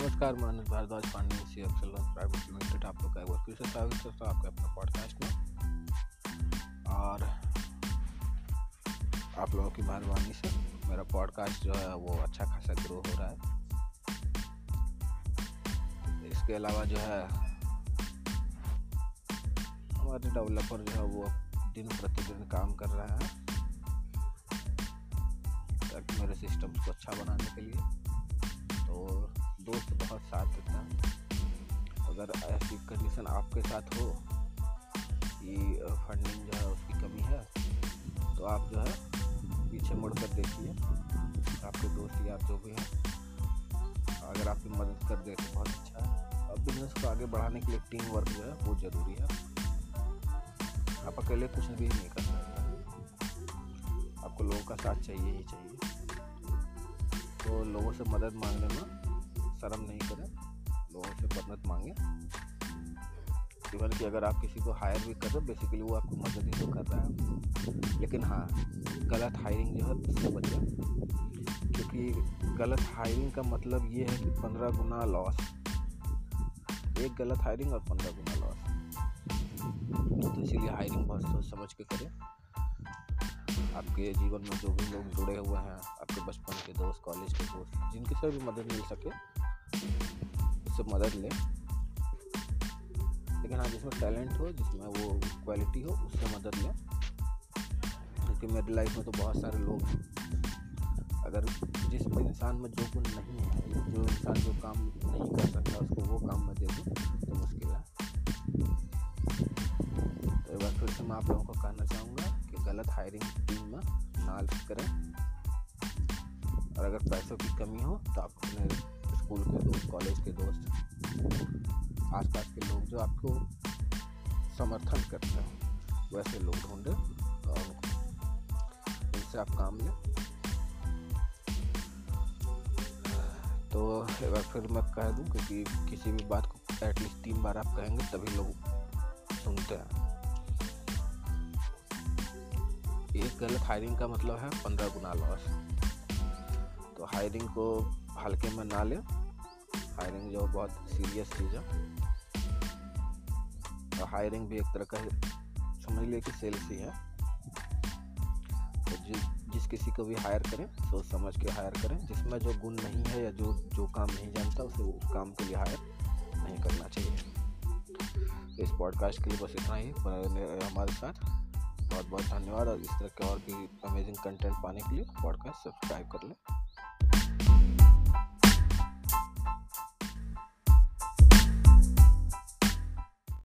नमस्कार मैं Anil Bhardwaj Pandey C excellence private limited आप लोग का एक बार फिर से स्वागत करता हूँ आपके अपने पॉडकास्ट में। और आप लोगों की मेहरबानी से मेरा पॉडकास्ट जो है, वो अच्छा खासा ग्रो हो रहा है। इसके अलावा जो है, हमारे डेवलपर जो है, वो दिन प्रतिदिन काम कर रहे हैं, ताकि मेरे सिस्टम्स को अच्छा बनाने के लिए। अगर ऐसी कंडीशन आपके साथ हो कि फंडिंग जो है उसकी कमी है तो आप जो है पीछे मुड़ कर देखिए। आपके दोस्त यार जो भी हैं, अगर आपकी मदद कर दे तो बहुत अच्छा है। और बिज़नेस को आगे बढ़ाने के लिए टीम वर्क जो है वो ज़रूरी है। आप अकेले कुछ भी नहीं कर सकते। आपको लोगों का साथ चाहिए ही चाहिए। तो लोगों से मदद मांगने में शर्म नहीं मांगे। इवन कि अगर आप किसी को हायर भी कर रहे हो बेसिकली वो आपको मदद ही तो कर रहा है। लेकिन हाँ गलत हायरिंग जो है, उससे बचें क्योंकि गलत हायरिंग का मतलब ये है कि पंद्रह गुना लॉस एक गलत हायरिंग और पंद्रह गुना लॉस तो इसीलिए हायरिंग बहुत सोच समझ के करें। आपके जीवन में जो भी लोग जुड़े हुए हैं, आपके बचपन के दोस्त कॉलेज के दोस्त, जिनकी से भी मदद मिल सके, उससे मदद लें। लेकिन हाँ जिसमें टैलेंट हो, जिसमें वो क्वालिटी हो, उससे मदद लें। क्योंकि मेरी लाइफ में तो बहुत सारे लोग हैं। अगर जिस इंसान में जो गुण नहीं है, जो इंसान जो काम नहीं कर सकता, उसको वो काम में दे दूँ तो मुश्किल है। तो एक बार फिर से मैं आप लोगों को कहना चाहूँगा कि गलत हायरिंग टीम में ना करें। और अगर पैसों की कमी हो तो आप अपने स्कूल के दोस्त कॉलेज के दोस्त आसपास के लोग जो आपको समर्थन करते हैं, वैसे लोग ढूंढें और उनसे आप काम लें। तो एक बार फिर मैं कह दूँ क्योंकि किसी भी बात को एटलीस्ट तीन बार आप कहेंगे, तभी लोग सुनते हैं। एक गलत हायरिंग का मतलब है पंद्रह गुना लॉस तो हायरिंग को हल्के में ना लें। हायरिंग जो बहुत सीरियस चीज़ है। और हायरिंग भी एक तरह का समझ लिए कि सेल्स ही है। तो जिस जिस किसी को भी हायर करें, सोच समझ के हायर करें। जिसमें जो गुण नहीं है या जो जो काम नहीं जानता, उसे उस काम के लिए हायर नहीं करना चाहिए। इस पॉडकास्ट के लिए बस इतना ही। हमारे साथ। बहुत बहुत धन्यवाद और इस तरह के और भी अमेजिंग कंटेंट पाने के लिए पॉडकास्ट सब्सक्राइब कर लें।